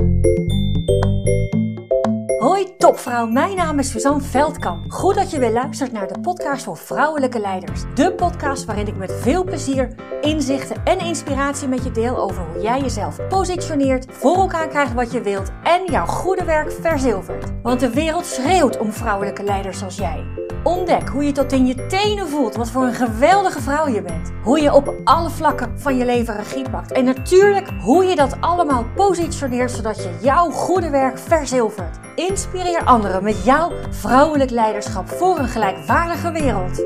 Música Hoi topvrouw, mijn naam is Suzanne Veldkamp. Goed dat je weer luistert naar de podcast voor vrouwelijke leiders. De podcast waarin ik met veel plezier inzichten en inspiratie met je deel over hoe jij jezelf positioneert, voor elkaar krijgt wat je wilt en jouw goede werk verzilvert. Want de wereld schreeuwt om vrouwelijke leiders zoals jij. Ontdek hoe je tot in je tenen voelt wat voor een geweldige vrouw je bent. Hoe je op alle vlakken van je leven regie pakt. En natuurlijk hoe je dat allemaal positioneert zodat je jouw goede werk verzilvert. Inspireer anderen met jouw vrouwelijk leiderschap voor een gelijkwaardige wereld.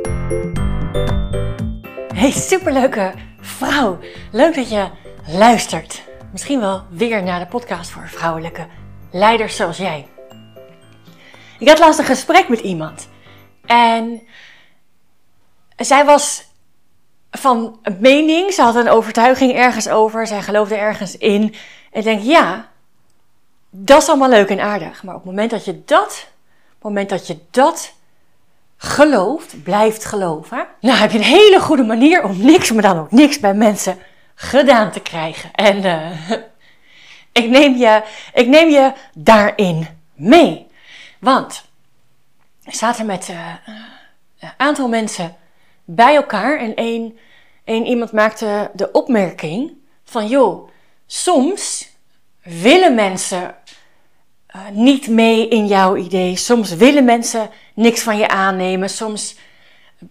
Hey superleuke vrouw. Leuk dat je luistert. Misschien wel weer naar de podcast voor vrouwelijke leiders zoals jij. Ik had laatst een gesprek met iemand. En zij was van mening, ze had een overtuiging ergens over, zij geloofde ergens in. En ik denk, ja, dat is allemaal leuk en aardig. Maar op het moment dat je dat, op het moment dat je dat gelooft, blijft geloven, nou heb je een hele goede manier om niks, maar dan ook niks bij mensen gedaan te krijgen. En uh, ik, neem je, ik neem je daarin mee. Want ik zaten met uh, een aantal mensen bij elkaar en één, één iemand maakte de opmerking van joh, soms willen mensen uh, niet mee in jouw idee, soms willen mensen niks van je aannemen, soms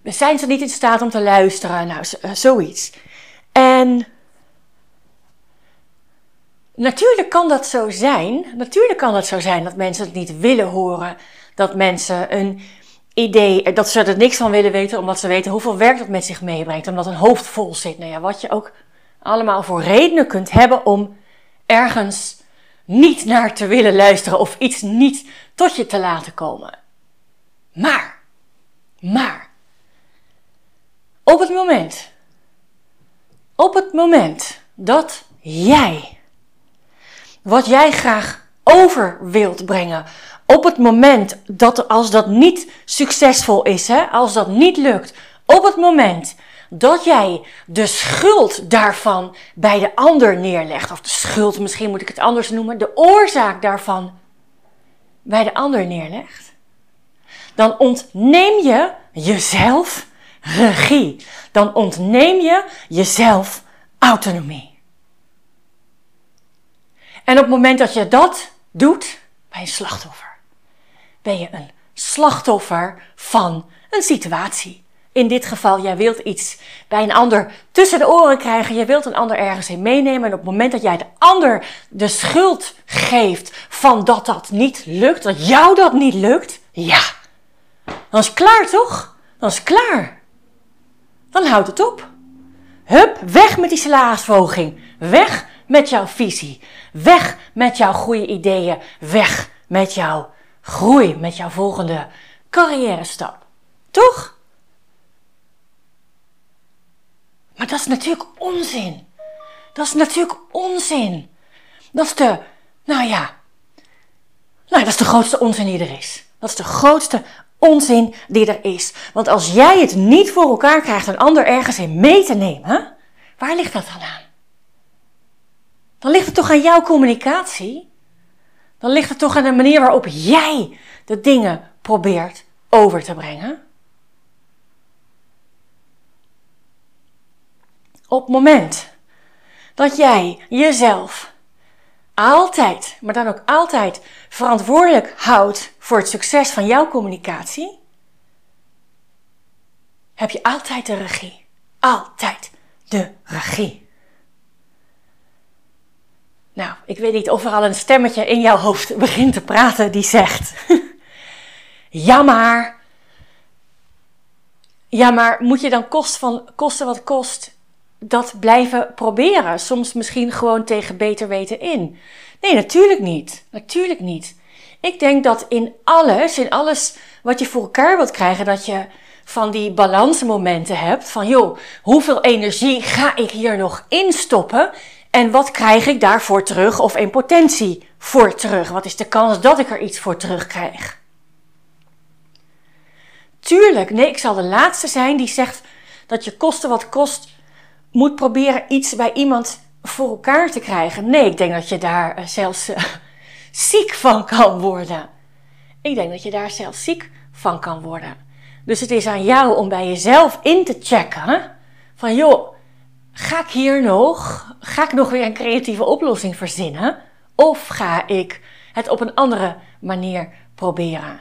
zijn ze niet in staat om te luisteren, nou zoiets. En natuurlijk kan dat zo zijn, natuurlijk kan dat zo zijn dat mensen het niet willen horen. Dat mensen een idee, dat ze er niks van willen weten, omdat ze weten hoeveel werk dat met zich meebrengt, omdat een hoofd vol zit. Nou ja, wat je ook allemaal voor redenen kunt hebben om ergens niet naar te willen luisteren of iets niet tot je te laten komen. Maar, maar, op het moment, op het moment dat jij, wat jij graag over wilt brengen, op het moment dat als dat niet succesvol is, hè, als dat niet lukt, op het moment dat jij de schuld daarvan bij de ander neerlegt, of de schuld, misschien moet ik het anders noemen, de oorzaak daarvan bij de ander neerlegt, dan ontneem je jezelf regie. Dan ontneem je jezelf autonomie. En op het moment dat je dat doet, ben je slachtoffer ben je een slachtoffer van een situatie. In dit geval, jij wilt iets bij een ander tussen de oren krijgen. Je wilt een ander ergens in meenemen. En op het moment dat jij de ander de schuld geeft van dat dat niet lukt, dat jou dat niet lukt, ja, dan is het klaar toch? Dan is het klaar. Dan houdt het op. Hup, weg met die salarisverhoging. Weg met jouw visie. Weg met jouw goede ideeën. Weg met jouw groei met jouw volgende carrière stap. Toch? Maar dat is natuurlijk onzin. Dat is natuurlijk onzin. Dat is de, nou ja, nou, dat is de grootste onzin die er is. Dat is de grootste onzin die er is. Want als jij het niet voor elkaar krijgt een ander ergens in mee te nemen, waar ligt dat dan aan? Dan ligt het toch aan jouw communicatie? dan ligt het toch aan de manier waarop jij de dingen probeert over te brengen. Op moment dat jij jezelf altijd, maar dan ook altijd verantwoordelijk houdt voor het succes van jouw communicatie, heb je altijd de regie. Altijd de regie. Nou, ik weet niet of er al een stemmetje in jouw hoofd begint te praten die zegt: Ja, maar. Ja, maar moet je dan van, kosten wat kost dat blijven proberen? Soms misschien gewoon tegen beter weten in. Nee, natuurlijk niet. Natuurlijk niet. Ik denk dat in alles, in alles wat je voor elkaar wilt krijgen, dat je van die balansmomenten hebt. Van joh, hoeveel energie ga ik hier nog instoppen? En wat krijg ik daarvoor terug of in potentie voor terug? Wat is de kans dat ik er iets voor terugkrijg? Tuurlijk, nee, ik zal de laatste zijn die zegt dat je kosten wat kost moet proberen iets bij iemand voor elkaar te krijgen. Nee, ik denk dat je daar eh, zelfs uh, ziek van kan worden. Ik denk dat je daar zelfs ziek van kan worden. Dus het is aan jou om bij jezelf in te checken. Van joh, ga ik hier nog, ga ik nog weer een creatieve oplossing verzinnen? Of ga ik het op een andere manier proberen?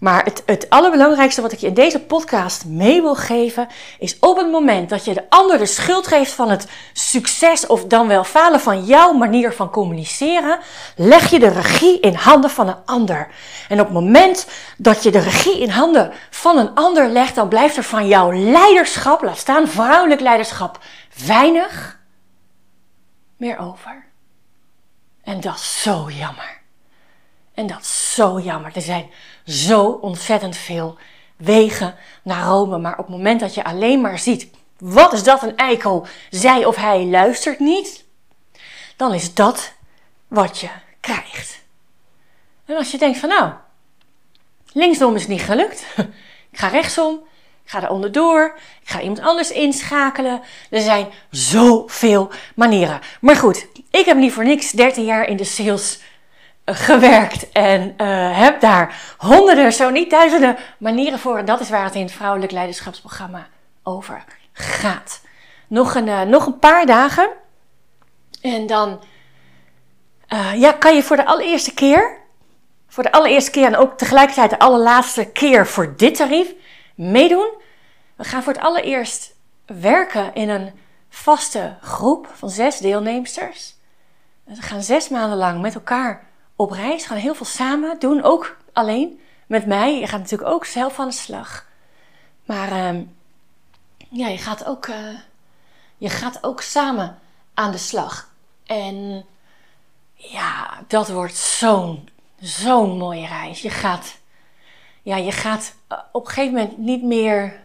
Maar het, het allerbelangrijkste wat ik je in deze podcast mee wil geven, is op het moment dat je de ander de schuld geeft van het succes of dan wel falen van jouw manier van communiceren, leg je de regie in handen van een ander. En op het moment dat je de regie in handen van een ander legt, dan blijft er van jouw leiderschap, laat staan vrouwelijk leiderschap, weinig meer over. En dat is zo jammer. En dat is zo jammer. Er zijn zo ontzettend veel wegen naar Rome. Maar op het moment dat je alleen maar ziet, wat is dat een eikel, zij of hij luistert niet, dan is dat wat je krijgt. En als je denkt van nou, linksom is niet gelukt, ik ga rechtsom, ik ga er onderdoor, ik ga iemand anders inschakelen. Er zijn zoveel manieren. Maar goed, ik heb niet voor niks 13 jaar in de sales gewerkt en uh, heb daar honderden, zo niet duizenden manieren voor. En dat is waar het in het vrouwelijk leiderschapsprogramma over gaat. Nog een, uh, nog een paar dagen. En dan uh, ja, kan je voor de allereerste keer, voor de allereerste keer en ook tegelijkertijd de allerlaatste keer voor dit tarief meedoen. We gaan voor het allereerst werken in een vaste groep van zes deelnemsters. We gaan zes maanden lang met elkaar op reis, gaan heel veel samen doen, ook alleen met mij. Je gaat natuurlijk ook zelf aan de slag. Maar uh, ja, je gaat, ook, uh, je gaat ook samen aan de slag. En ja, dat wordt zo'n zo'n mooie reis. Je gaat, ja, je gaat eh, op een gegeven moment niet meer,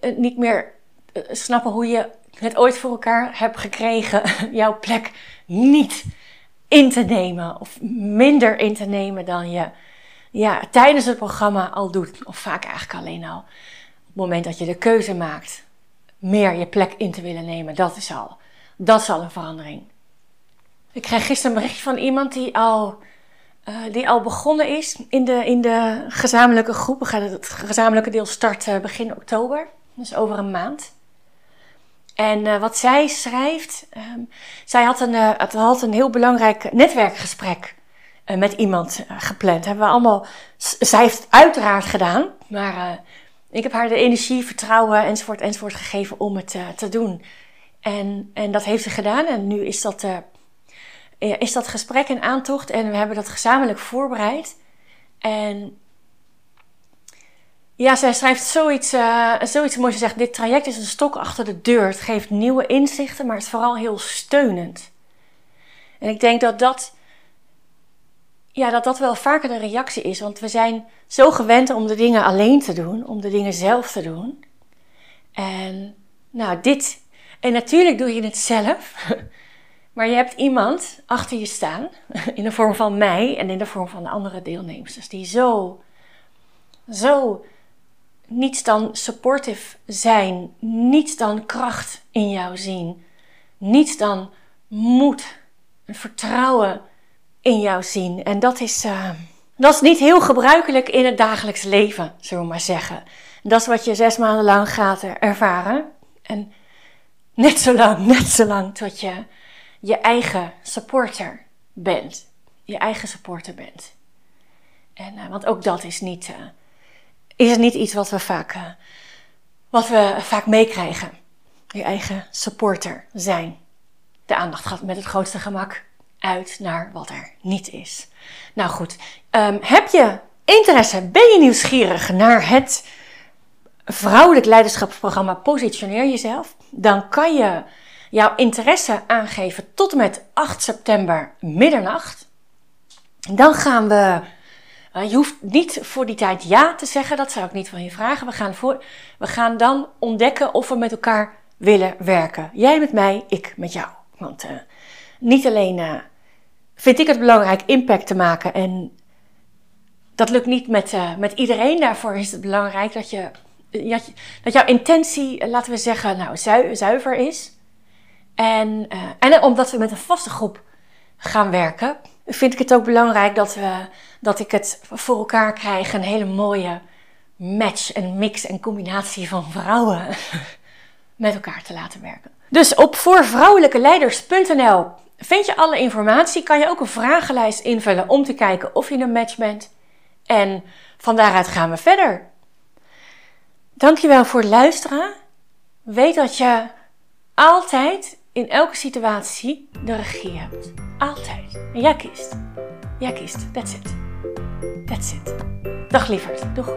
eh, niet meer snappen hoe je het ooit voor elkaar hebt gekregen. Jouw plek niet in te nemen of minder in te nemen dan je ja, tijdens het programma al doet. Of vaak eigenlijk alleen al. Op het moment dat je de keuze maakt meer je plek in te willen nemen, dat is al, dat is al een verandering. Ik kreeg gisteren een bericht van iemand die al, uh, die al begonnen is in de, in de gezamenlijke groep. We gaan het gezamenlijke deel starten begin oktober, dus over een maand. En uh, wat zij schrijft, um, zij had een, uh, had een heel belangrijk netwerkgesprek uh, met iemand gepland. Hebben we allemaal, zij heeft het uiteraard gedaan, maar ik heb haar de energie, vertrouwen enzovoort enzovoort gegeven om het te doen. En, en dat heeft ze gedaan en nu is dat, is dat gesprek in aantocht en we hebben dat gezamenlijk voorbereid. En ja, zij schrijft zoiets, uh, zoiets moois. Ze zegt, dit traject is een stok achter de deur. Het geeft nieuwe inzichten, maar het is vooral heel steunend. En ik denk dat dat, ja, dat dat wel vaker de reactie is. Want we zijn zo gewend om de dingen alleen te doen, om de dingen zelf te doen. En nou, dit. En natuurlijk doe je het zelf. Maar je hebt iemand achter je staan, in de vorm van mij en in de vorm van de andere deelnemers, die zo, zo niets dan supportive zijn, niets dan kracht in jou zien, niets dan moed, vertrouwen in jou zien. En dat is, uh, dat is niet heel gebruikelijk in het dagelijks leven, zullen we maar zeggen. Dat is wat je zes maanden lang gaat ervaren. En net zo lang, net zo lang tot je je eigen supporter bent. Je eigen supporter bent. En, uh, want ook dat is niet, uh, is het niet iets wat we vaak, uh, wat we vaak meekrijgen. Je eigen supporter zijn. De aandacht gaat met het grootste gemak uit naar wat er niet is. Nou goed, um, heb je interesse, ben je nieuwsgierig naar het vrouwelijk leiderschapsprogramma Positioneer Jezelf? Dan kan je jouw interesse aangeven tot en met 8 september middernacht. Dan gaan we je hoeft niet voor die tijd ja te zeggen, dat zou ik niet van je vragen. We gaan, voor, we gaan dan ontdekken of we met elkaar willen werken. Jij met mij, ik met jou. Want uh, niet alleen uh, vind ik het belangrijk impact te maken en dat lukt niet met, met iedereen. Daarvoor is het belangrijk dat, je, dat jouw intentie, laten we zeggen, nou, zuiver is. En, en omdat we met een vaste groep gaan werken, vind ik het ook belangrijk dat, we, dat ik het voor elkaar krijg. Een hele mooie match en mix en combinatie van vrouwen met elkaar te laten werken. Dus op voorvrouwelijkeleiders.nl vind je alle informatie. Kan je ook een vragenlijst invullen om te kijken of je een match bent. En van daaruit gaan we verder. Dankjewel voor het luisteren. Weet dat je altijd in elke situatie de regie hebt. Altijd. En jij kiest. Jij kiest. That's it. That's it. Dag lieverd. Doeg.